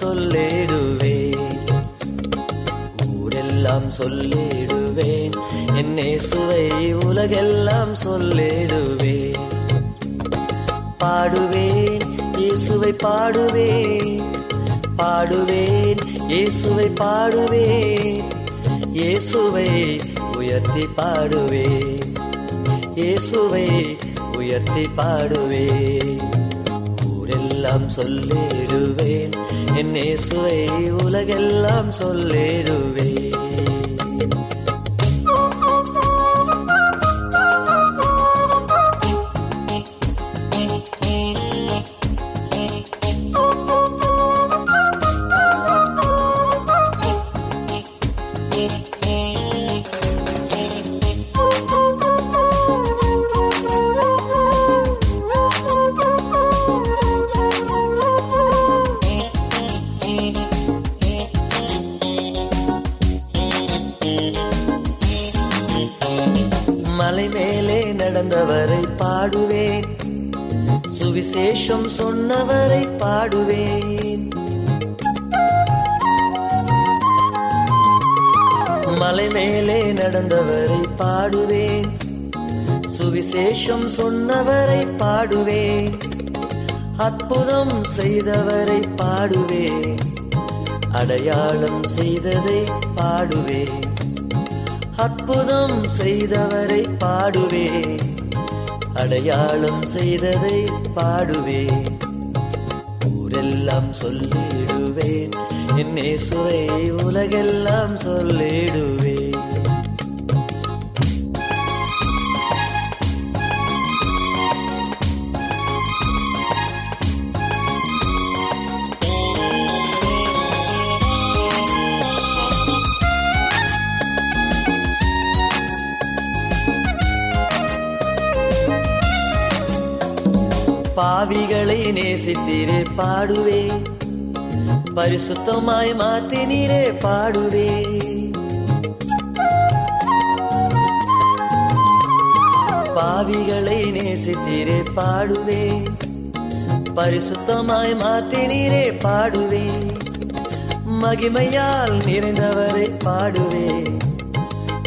சொல்லிடுவேன். ஊரெல்லாம் சொல்லிடுவேன். என் இயேசுவை உலகெல்லாம் சொல்லிடுவேன். பாடுவேன் இயேசுவை பாடுவேன். பாடுவேன் இயேசுவை பாடுவேன். இயேசுவை உயர்த்தி பாடுவேன். இயேசுவை உயர்த்தி பாடுவேன். ஊரெல்லாம் சொல்லிடுவேன். என் இயேசுவை உலகெல்லாம் சொல்லிடுவேன். பாடுவேன். சுவிசேஷம் சொன்னவரை பாடுவேன். மலை மேலே நடந்தவரை பாடுவேன். சுவிசேஷம் சொன்னவரை பாடுவேன். அற்புதம் செய்தவரை பாடுவேன். அடையாளம் செய்ததை பாடுவேன். அற்புதம் செய்தவரை பாடுவேன். அடையாளம் செய்ததை பாடுவேன். ஊரெல்லாம் சொல்லிடுவேன். என் சுவை உலகெல்லாம் சொல்லிடுவேன். பாவிகளை நேசித்தீரே பாடுவே. பரிசுத்தமாய் மாற்றினீரே பாடுவே. பாவிகளை நேசித்தீரே பாடுவே. பரிசுத்தமாய் மாற்றினீரே பாடுவே. மகிமையால் நிறைந்தவரை பாடுவே.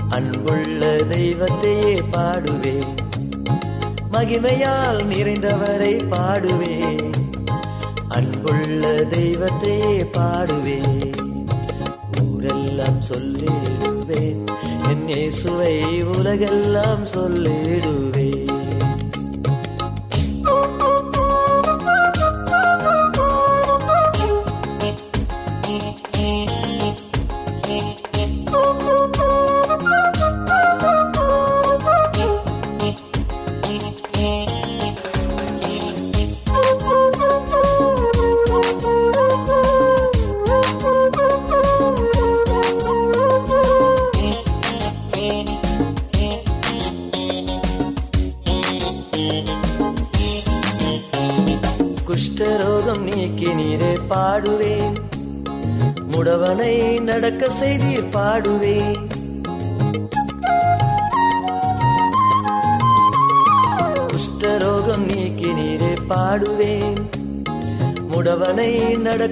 அன்புள்ள தெய்வத்தையே பாடுவே. மகிமையால் நிறைந்தவரை பாடுவே அன்புள்ள தெய்வத்தையே பாடுவே ஊரெல்லாம் சொல்லிடுவேன். என் இயேசுவை உலகெல்லாம் சொல்லிடுவேன்.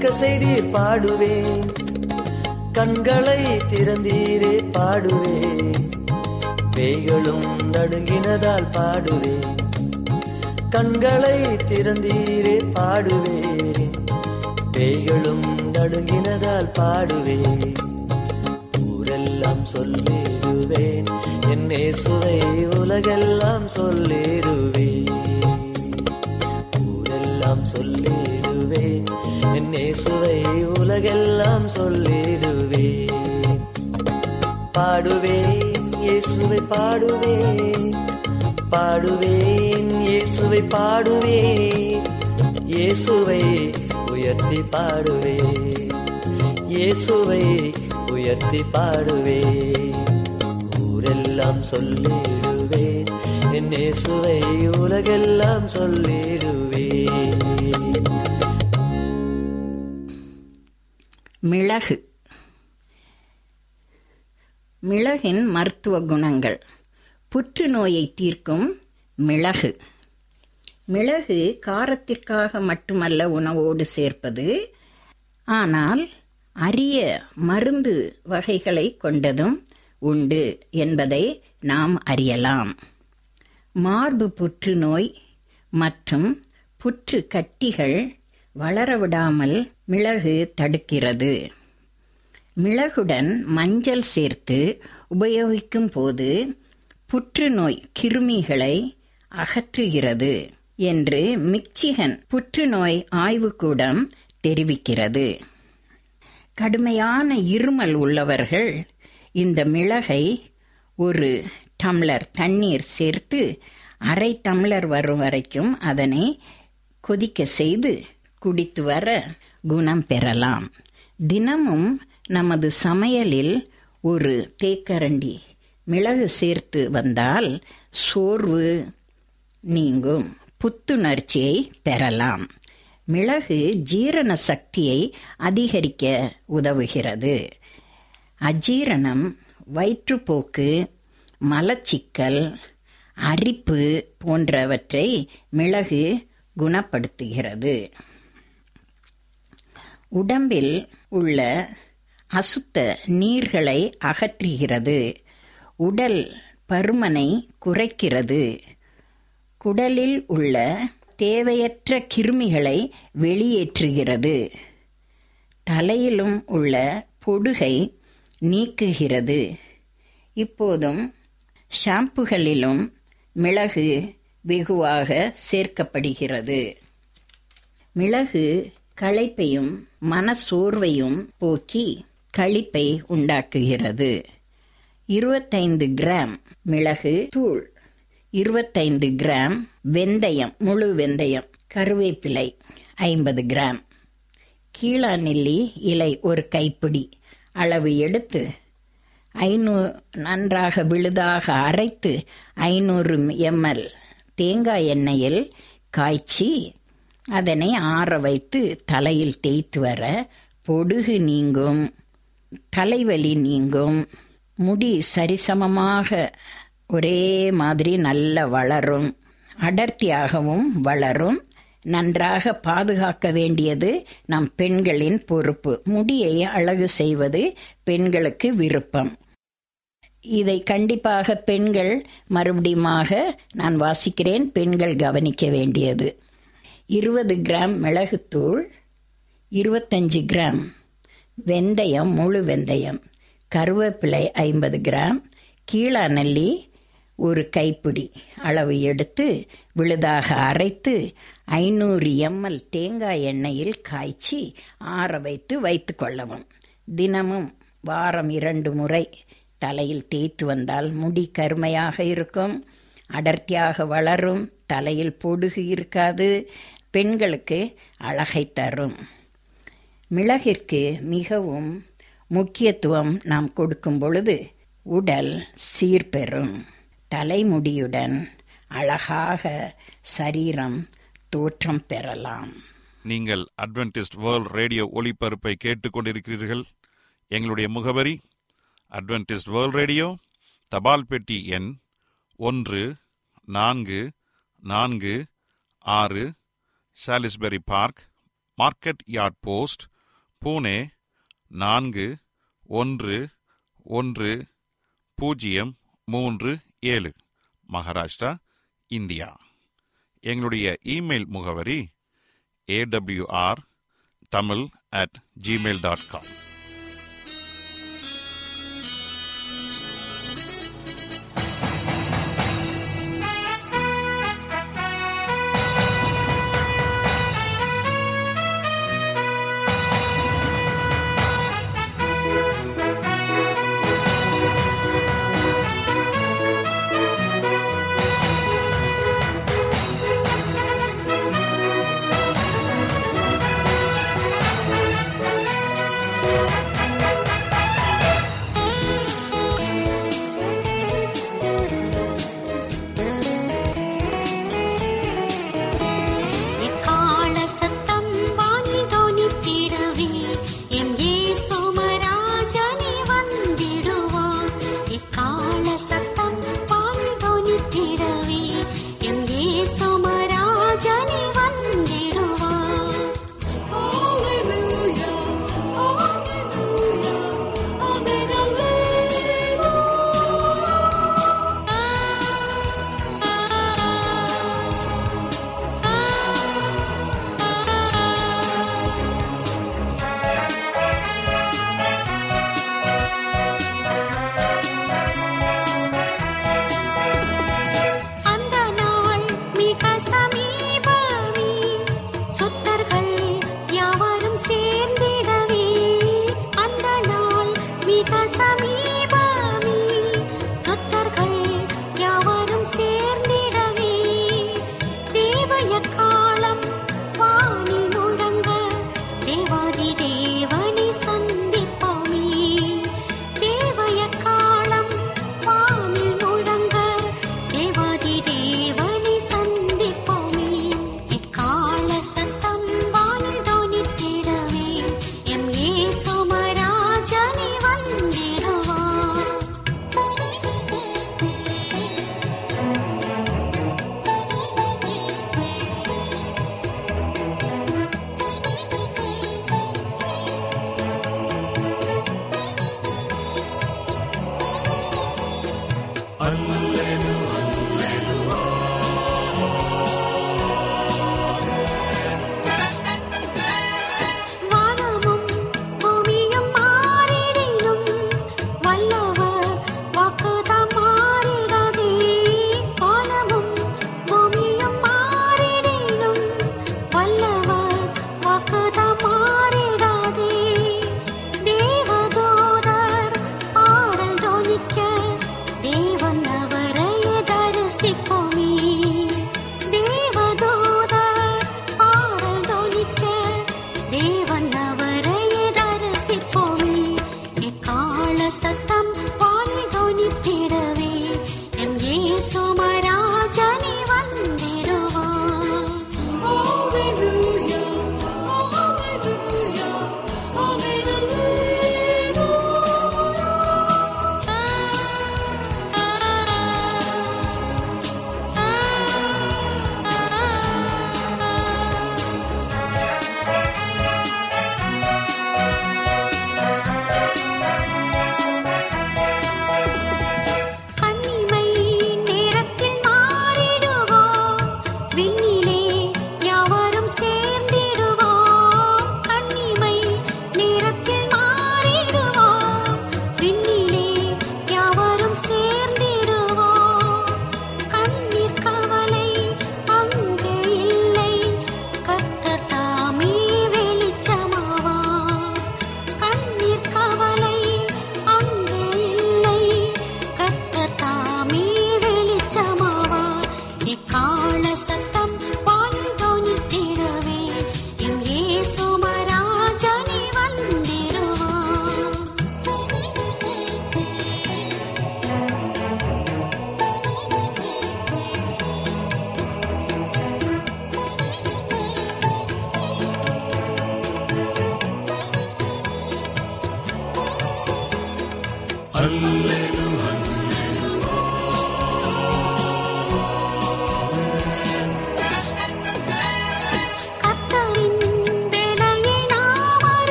நடக்க செய்தீர் பாடுவேன். கண்களை திறந்தீரே பாடுவேன். பேய்களும் நடுங்கினதால் பாடுவேன். கண்களை திறந்தீரே பாடுவேன். பேய்களும் நடுங்கினதால் பாடுவேன். ஊரெல்லாம் சொல்லிடுவேன். என்னே சுவை உலகெல்லாம் சொல்லிடுவேன். ஊரெல்லாம் சொல்லிடுவேன். சொல்லிடுவே என் இயேசுவை உலகெல்லாம் சொல்லிடுவே பாடுவேன் இயேசுவை பாடுவேன். பாடுவேன் இயேசுவை பாடுவேன். இயேசுவை உயர்த்தி பாடுவேன். இயேசுவை உயர்த்தி பாடுவேன். ஊரெல்லாம் சொல்லிடுவேன். என் இயேசுவை உலகெல்லாம் சொல்லிடுவேன். மிளகு. மிளகின் மருத்துவ குணங்கள். புற்றுநோயை தீர்க்கும் மிளகு. மிளகு காரத்திற்காக மட்டுமல்ல உணவோடு சேர்ப்பது ஆனால் அரிய மருந்து வகைகளை கொண்டதும் உண்டு என்பதை நாம் அறியலாம். மார்பு புற்றுநோய் மற்றும் புற்று கட்டிகள் வளரவிடாமல் மிளகு தடுக்கிறது. மிளகுடன் மஞ்சள் சேர்த்து உபயோகிக்கும் போது புற்றுநோய் கிருமிகளை அகற்றுகிறது என்று மிக்சிகன் புற்றுநோய் ஆய்வுக்கூடம் தெரிவிக்கிறது. கடுமையான இருமல் உள்ளவர்கள் இந்த மிளகை ஒரு டம்ளர் தண்ணீர் சேர்த்து அரை டம்ளர் வரும் வரைக்கும் அதனை கொதிக்க செய்து குடித்து வர குணம் பெறலாம். தினமும் நமது சமையலில் ஒரு தேக்கரண்டி. மிளகு சேர்த்து வந்தால் சோர்வு நீங்கும். புத்துணர்ச்சியை பெறலாம். மிளகு ஜீரண சக்தியை அதிகரிக்க உதவுகிறது. அஜீரணம் வயிற்றுப்போக்கு மலச்சிக்கல் அரிப்பு போன்றவற்றை மிளகு குணப்படுத்துகிறது. உடம்பில் உள்ள அசுத்த நீர்களை அகற்றுகிறது. உடல் பருமனை குறைக்கிறது. குடலில் உள்ள தேவையற்ற கிருமிகளை வெளியேற்றுகிறது. தலையிலும் உள்ள பொடுகை நீக்குகிறது. இப்போதும் ஷாம்புகளிலும் மிளகு வெகுவாக சேர்க்கப்படுகிறது. மிளகு களைப்பையும் மனசோர்வையும் போக்கி களிப்பை உண்டாக்குகிறது. இருபத்தைந்து கிராம் மிளகு தூள். இருபத்தைந்து கிராம் வெந்தயம் முழு வெந்தயம் கருவேப்பிலை ஐம்பது கிராம். கீழா நெல்லி இலை ஒரு கைப்பிடி. அளவு எடுத்து ஐநூ நன்றாக விழுதாக அரைத்து ஐநூறு எம்எல் தேங்காய் எண்ணெயில் காய்ச்சி அதனை ஆற வைத்து தலையில் தேய்த்து வர பொடுகு நீங்கும். தலைவலி நீங்கும். முடி சரிசமமாக ஒரே மாதிரி நல்ல வளரும். அடர்த்தியாகவும் வளரும். நன்றாக பாதுகாக்க வேண்டியது நம் பெண்களின் பொறுப்பு. முடியை அழகு செய்வது பெண்களுக்கு விருப்பம். இதை கண்டிப்பாக பெண்கள் மறுபடியுமாக நான் வாசிக்கிறேன். பெண்கள் கவனிக்க வேண்டியது. இருபது கிராம் மிளகுத்தூள் இருபத்தஞ்சு கிராம் வெந்தயம் முழு வெந்தயம். கருவேப்பிலை ஐம்பது கிராம். கீழா நெல்லி ஒரு கைப்பிடி அளவு எடுத்து விழுதாக அரைத்து ஐநூறு எம்எல் தேங்காய் எண்ணெயில் காய்ச்சி ஆற வைத்து வைத்து கொள்ளவும். தினமும் வாரம் இரண்டு முறை தலையில் தேய்த்து வந்தால் முடி கருமையாக இருக்கும். அடர்த்தியாக வளரும். தலையில் பொடுகு இருக்காது. பெண்களுக்கு அழகை தரும். மிளகிற்கு மிகவும் முக்கியத்துவம் நாம் கொடுக்கும் பொழுது உடல் சீர்பெறும். தலைமுடியுடன் அழகாக சரீரம் தோற்றம் பெறலாம். நீங்கள் அட்வென்டிஸ்ட் வேர்ல்ட் ரேடியோ ஒளிபரப்பை கேட்டுக்கொண்டிருக்கிறீர்கள். எங்களுடைய முகவரி அட்வென்டிஸ்ட் வேர்ல்ட் ரேடியோ தபால் பெட்டி எண் ஒன்று நான்கு நான்கு ஆறு Salisbury Park Market Yard post Pune நான்கு ஒன்று ஒன்று பூஜ்ஜியம் மூன்று ஏழு. மகாராஷ்டிரா இந்தியா. எங்களுடைய இமெயில் முகவரி AWR Tamil at Gmail dot com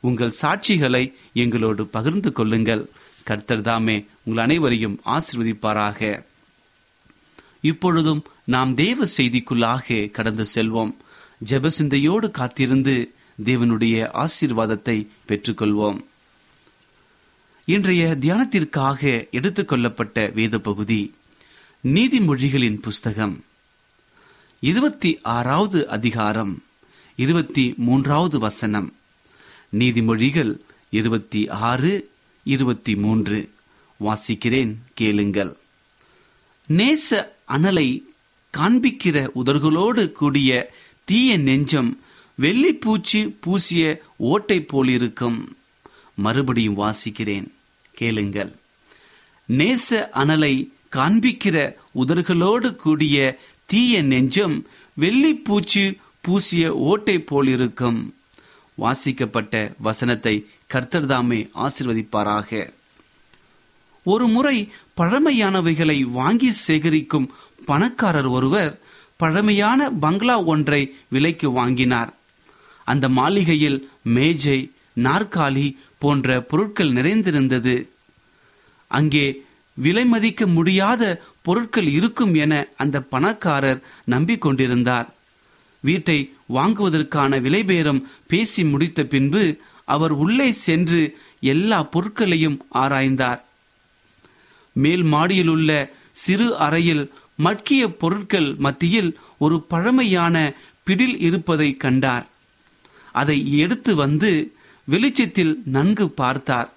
உங்கள் சாட்சிகளை எங்களோடு பகிர்ந்து கொள்ளுங்கள். கர்த்தர் தாமே உங்கள் அனைவரையும் ஆசிர்வதிப்பாராக. இப்பொழுதும் நாம் தேவ செய்திக்குள்ளாக கடந்து செல்வோம். ஜெபசிந்தையோடு காத்திருந்து தேவனுடைய ஆசீர்வாதத்தை பெற்றுக்கொள்வோம். இன்றைய தியானத்திற்காக எடுத்துக்கொள்ளப்பட்ட வேத பகுதி நீதிமொழிகளின் புஸ்தகம். இருபத்தி ஆறாவது அதிகாரம் இருபத்தி மூன்றாவது வசனம். நீதிமொழிகள் இருபத்தி ஆறு இருபத்தி மூன்று. வாசிக்கிறேன் கேளுங்கள். நேச அனலை காண்பிக்கிற உதர்களோடு கூடிய தீய நெஞ்சம் வெள்ளிப்பூச்சி பூசிய ஓட்டை போலிருக்கும். மறுபடியும் வாசிக்கிறேன் கேளுங்கள். நேச அனலை காண்பிக்கிற உதர்களோடு கூடிய தீய நெஞ்சம் வெள்ளிப்பூச்சி பூசிய ஓட்டை போலிருக்கும். வாசிக்கப்பட்ட வசனத்தை கர்த்தர்தாமே ஆசிர்வதிப்பாராக. ஒரு முறை பழமையானவைகளை வாங்கி சேகரிக்கும் பணக்காரர் ஒருவர் பழமையான பங்களா ஒன்றை விலைக்கு வாங்கினார். அந்த மாளிகையில் மேஜை நாற்காலி போன்ற பொருட்கள் நிறைந்திருந்தது. அங்கே விலை மதிக்க முடியாத பொருட்கள் இருக்கும் என அந்த பணக்காரர் நம்பிக்கொண்டிருந்தார். வீட்டை வாங்குவதற்கான விலைபேரம் பேசி முடித்த பின்பு அவர் உள்ளே சென்று எல்லா பொருட்களையும் ஆராய்ந்தார். மேல் மாடியில் உள்ள சிறு அறையில் மட்கிய பொருட்கள் மத்தியில் ஒரு பழமையான பிடில் இருப்பதை கண்டார். அதை எடுத்து வந்து வெளிச்சத்தில் நன்கு பார்த்தார்.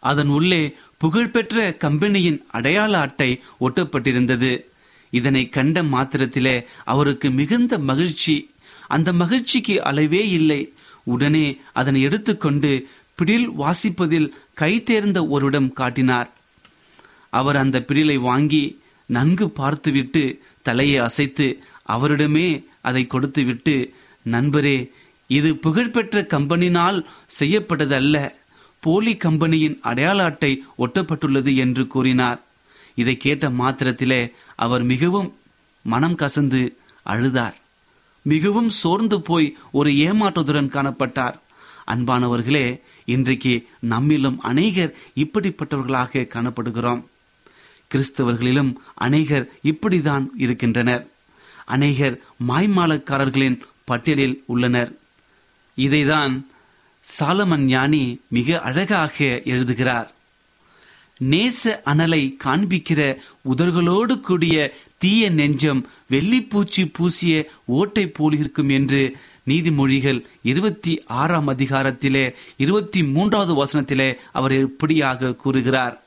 அதன் உள்ளே புகழ்பெற்ற கம்பெனியின் அடையாள அட்டை ஒட்டப்பட்டிருந்தது. இதனை கண்ட மாத்திரத்திலே அவருக்கு மிகுந்த மகிழ்ச்சி. அந்த மகிழ்ச்சிக்கு அளவே இல்லை. உடனே அதனை எடுத்துக்கொண்டு பிடில் வாசிப்பதில் கை தேர்ந்த ஒருவிடம் காட்டினார். அவர் அந்த பிடிலை வாங்கி நன்கு பார்த்துவிட்டு தலையை அசைத்து அவரிடமே அதை கொடுத்துவிட்டு நண்பரே இது புகழ்பெற்ற கம்பெனினால் செய்யப்பட்டதல்ல. போலி கம்பெனியின் அடையாள அட்டை ஒட்டப்பட்டுள்ளது என்று கூறினார். இதை கேட்ட மாத்திரத்திலே அவர் மிகவும் மனம் கசந்து அழுதார். மிகவும் சோர்ந்து போய் ஒரு ஏமாற்றத்துடன் காணப்பட்டார். அன்பானவர்களே இன்றைக்கு நம்மிலும் அநேகர் இப்படிப்பட்டவர்களாக காணப்படுகிறோம். கிறிஸ்தவர்களிலும் அநேகர் இப்படிதான் இருக்கின்றனர். அநேகர் மாய்மாலக்காரர்களின் பட்டியலில் உள்ளனர். இதைதான் சாலமன் ஞானி மிக அழகாக எழுதுகிறார். நேச அனலை காண்பிக்கிற உதர்களோடு கூடிய தீய நெஞ்சம் வெள்ளிப்பூச்சி பூசிய ஓட்டை போலிருக்கும் என்று நீதிமொழிகள் இருபத்தி ஆறாம் அதிகாரத்திலே இருபத்தி மூன்றாவது வசனத்திலே அவர் இப்படியாக கூறுகிறார்.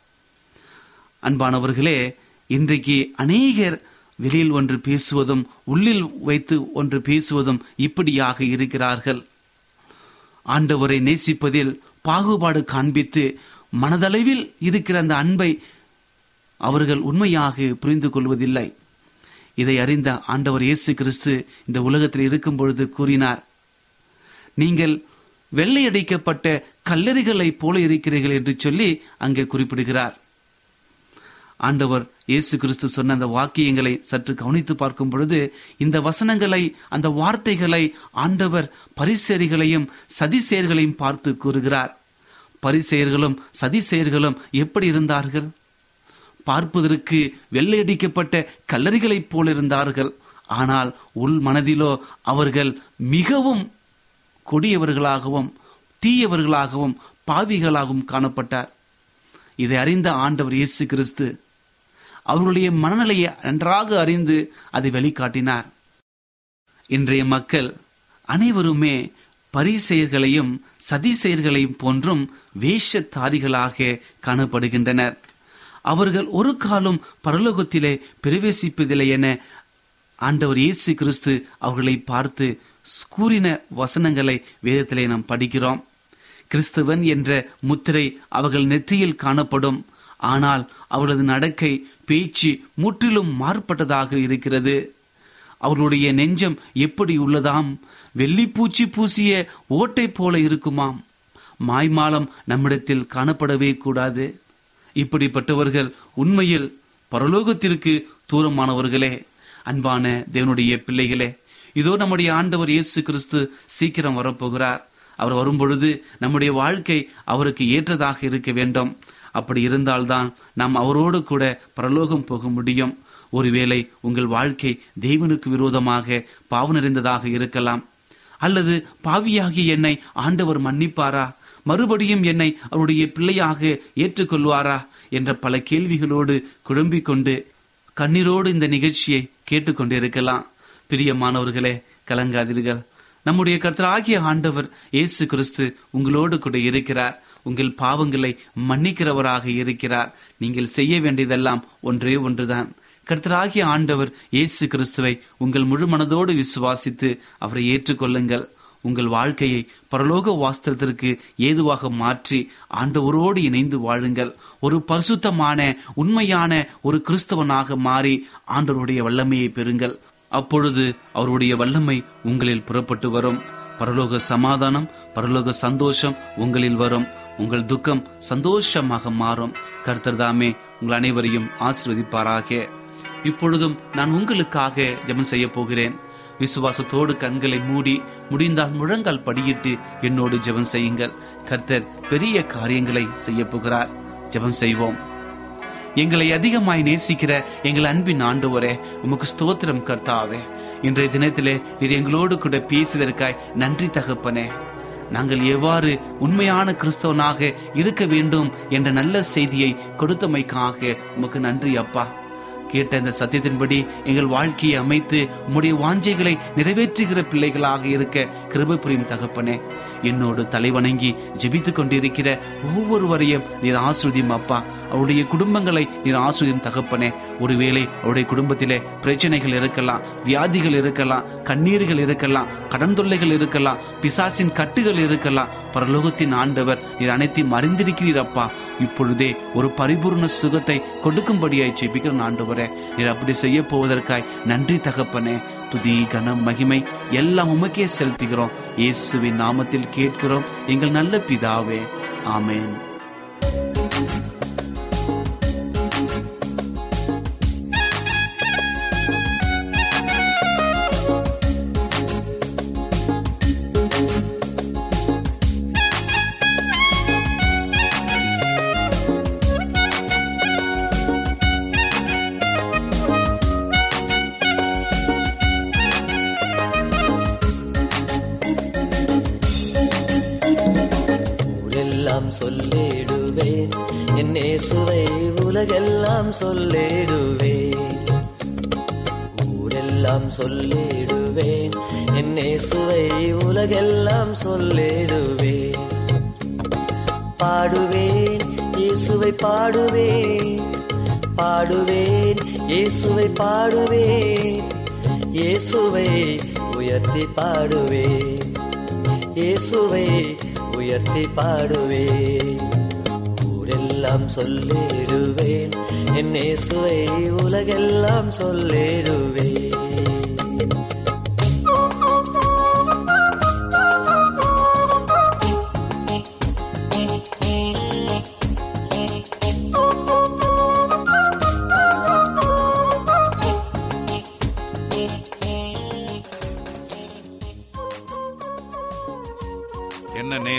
அன்பானவர்களே இன்றைக்கு அநேகர் வெளியில் ஒன்று பேசுவதும் உள்ளில் வைத்து ஒன்று பேசுவதும் இப்படியாக இருக்கிறார்கள். ஆண்டவரை நேசிப்பதில் பாகுபாடு காண்பித்து மனதளவில் இருக்கிற அந்த அன்பை அவர்கள் உண்மையாக புரிந்து கொள்வதில்லை. இதை அறிந்த ஆண்டவர் இயேசு கிறிஸ்து இந்த உலகத்தில் இருக்கும் பொழுது கூறினார் நீங்கள் வெள்ளையடிக்கப்பட்ட கல்லறிகளைப் போல இருக்கிறீர்கள் என்று சொல்லி அங்கே குறிப்பிடுகிறார். ஆண்டவர் இயேசு கிறிஸ்து சொன்ன அந்த வாக்கியங்களை சற்று கவனித்து பார்க்கும் பொழுது இந்த வசனங்களை அந்த வார்த்தைகளை ஆண்டவர் பரிசேரிகளையும் சதிசேர்களையும் பார்த்து கூறுகிறார். பரிசெயர்களும் சதிசெயர்களும் எப்படி இருந்தார்கள்? பார்ப்பதற்கு வெள்ளையடிக்கப்பட்ட கல்லறிகளைப் போல இருந்தார்கள் ஆனால் உள் மனதிலோ அவர்கள் மிகவும் கொடியவர்களாகவும் தீயவர்களாகவும் பாவிகளாகவும் காணப்பட்டார். இதை அறிந்த ஆண்டவர் இயேசு கிறிஸ்து அவர்களுடைய மனநிலையை நன்றாக அறிந்து அதை வெளிக்காட்டினார் இன்றைய மக்கள் அனைவருமே பரிசெயர்களையும் சதிசெயர்களையும் போன்றும் வேஷத்தாரிகளாக காணப்படுகின்றனர். அவர்கள் ஒரு காலம் பரலோகத்திலே பிரவேசிப்பதில்லை என ஆண்டவர் இயேசு கிறிஸ்து அவர்களை பார்த்து கூறின வசனங்களை வேதத்திலே நாம் படிக்கிறோம். கிறிஸ்துவன் என்ற முத்திரை அவர்கள் நெற்றியில் காணப்படும். ஆனால் அவர்களது நடக்கை பேச்சு முற்றிலும் மாறுபட்டதாக இருக்கிறது. அவர்களுடைய நெஞ்சம் எப்படி உள்ளதாம்? வெள்ளிப்பூச்சி பூசிய ஓட்டை போல இருக்குமாம். மாய்மாலம் நம்மிடத்தில் காணப்படவே கூடாது. இப்படிப்பட்டவர்கள் உண்மையில் பரலோகத்திற்கு தூரமானவர்களே. அன்பான தேவனுடைய பிள்ளைகளே இதோ நம்முடைய ஆண்டவர் இயேசு கிறிஸ்து சீக்கிரம் வரப்போகிறார். அவர் வரும்பொழுது நம்முடைய வாழ்க்கை அவருக்கு ஏற்றதாக இருக்க வேண்டும். அப்படி இருந்தால்தான் நாம் அவரோடு கூட பரலோகம் போக முடியும். ஒருவேளை உங்கள் வாழ்க்கை தெய்வனுக்கு விரோதமாக பாவ நிறைந்ததாக இருக்கலாம். அல்லது பாவியாகி என்னை ஆண்டவர் மன்னிப்பாரா? மறுபடியும் என்னை அவருடைய பிள்ளையாக ஏற்றுக்கொள்வாரா? என்ற பல கேள்விகளோடு குழம்பிக் கொண்டு கண்ணீரோடு இந்த நிகழ்ச்சியை கேட்டுக்கொண்டிருக்கலாம் பிரியமானவர்களே கலங்காதீர்கள். நம்முடைய கர்த்தராகிய ஆண்டவர் இயேசு கிறிஸ்து உங்களோடு கூட இருக்கிறார். உங்கள் பாவங்களை மன்னிக்கிறவராக இருக்கிறார். நீங்கள் செய்ய வேண்டியதெல்லாம் ஒன்றே ஒன்றுதான். கர்த்தராகிய ஆண்டவர் இயேசு கிறிஸ்துவை உங்கள் முழு மனதோடு விசுவாசித்து அவரை ஏற்றுக்கொள்ளுங்கள். உங்கள் வாழ்க்கையை பரலோக வாஸ்திரத்திற்கு ஏதுவாக மாற்றி ஆண்டவரோடு இணைந்து வாழுங்கள். ஒரு பரிசுத்தமான உண்மையான ஒரு கிறிஸ்தவனாக மாறி ஆண்டவருடைய வல்லமையை பெறுங்கள். அப்பொழுது அவருடைய வல்லமை உங்களில் புறப்பட்டு வரும். பரலோக சமாதானம் பரலோக சந்தோஷம் உங்களில் வரும். உங்கள் துக்கம் சந்தோஷமாக மாறும். கர்த்தர் தாமே உங்கள் அனைவரையும் ஆசிர்வதிப்பாராக. இப்பொழுதும் நான் உங்களுக்காக ஜெபம் செய்ய போகிறேன். விசுவாசத்தோடு கண்களை மூடி முடிந்தால் முழங்கால் படியிட்டு என்னோடு ஜெபம் செய்யுங்கள். கர்த்தர் பெரிய காரியங்களை செய்ய போகிறார். ஜெபம் செய்வோம். எங்களை அதிகமாய் நேசிக்கிற எங்கள் அன்பின் ஆண்டவரே உமக்கு ஸ்தோத்திரம் கர்த்தாவே. இன்றைய தினத்திலே நீர் எங்களோடு கூட பேசியதற்காய் நன்றி தகப்பனே. நாங்கள் எவ்வாறு உண்மையான கிறிஸ்தவனாக இருக்க வேண்டும் என்ற நல்ல செய்தியை கொடுத்தமைக்காக உமக்கு நன்றி அப்பா. கேட்ட இந்த சத்தியத்தின்படி எங்கள் வாழ்க்கையை அமைத்து உம்முடைய வாஞ்சைகளை நிறைவேற்றுகிற பிள்ளைகளாக இருக்க கிருபை புரியும் தகப்பனே. என்னோடு தலைவணங்கி ஜெபித்து கொண்டிருக்கிற ஒவ்வொருவரையும் நீர் ஆசிரியம் அப்பா. அவருடைய குடும்பங்களை நீர் ஆசிரியம் தகப்பனே. ஒருவேளை அவருடைய குடும்பத்திலே பிரச்சனைகள் இருக்கலாம் வியாதிகள் இருக்கலாம் கண்ணீர்கள் இருக்கலாம் கடன் தொல்லைகள் இருக்கலாம் பிசாசின் கட்டுகள் இருக்கலாம் பரலோகத்தின் ஆண்டவர் நீர் அனைத்தையும் அறிந்திருக்கிறீர் அப்பா. இப்பொழுதே ஒரு பரிபூர்ண சுகத்தை கொடுக்கும்படியாய் ஜெபிக்கிற ஆண்டவரே. நீர் அப்படி செய்ய போவதற்காய் நன்றி தகப்பனே. துதி கனம் மகிமை எல்லாம் உமக்கே செலுத்துகிறோம். இயேசுவின் நாமத்தில் கேட்கிறோம். எங்கள் நல்ல பிதாவே. ஆமேன். உலகெல்லாம் சொல்லிடுவேன். என்னே சுவை உலகெல்லாம் சொல்லிடுவேன். ஊரெல்லாம் சொல்லிடுவேன். என்னே சுவை உலகெல்லாம் சொல்லிடுவேன். பாடுவேன் இயேசுவை பாடுவேன். பாடுவேன் இயேசுவை பாடுவேன். இயேசுவை உயர்த்தி பாடுவேன். இயேசுவை உயர்த்தி பாடுவேன். ஊரெல்லாம் சொல்லிடுவேன். என் இயேசுவை உலகெல்லாம் சொல்லிடுவேன்.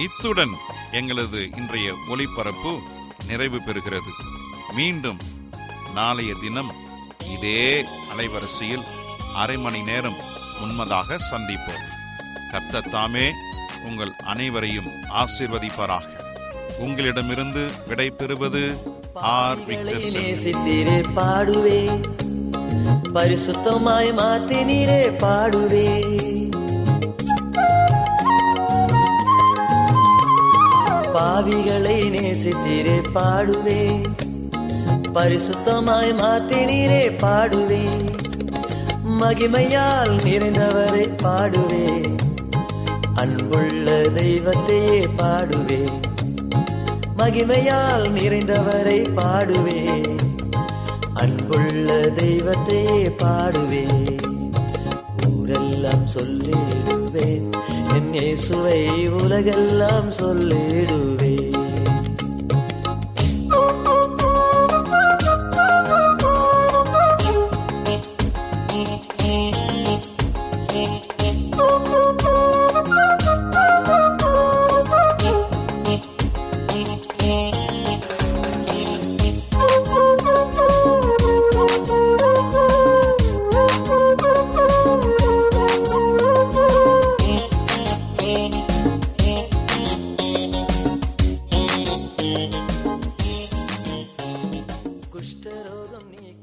இத்துடன் எங்களது இன்றைய ஒளிபரப்பு நிறைவு பெறுகிறது. மீண்டும் நாளைய தினம் இதே அலைவரிசையில் அரை மணி நேரம் முன்மதாக சந்திப்போம். கர்த்தர் தாமே உங்கள் அனைவரையும் ஆசீர்வதிப்பாராக. உங்களிடமிருந்து விடை பெறுவது ஆர். நேசித்தீரே பாடுவேன் பரிசுத்தமாய் மாற்றினீரே பாடுவேன் பாவிகளை நேசித்தீரே பாடுவே. பரிசுத்தமாய் மாற்றினீரே பாடுவே. மகிமையால் நிறைந்தவரை பாடுவே. அன்புள்ள தெய்வத்தையே பாடுவே. மகிமையால் நிறைந்தவரை பாடுவே. அன்புள்ள தெய்வத்தையே பாடுவே. ஊரெல்லாம் சொல்லிடுவேன். என் இயேசுவை உலகெல்லாம் சொல்லிடுவேன்.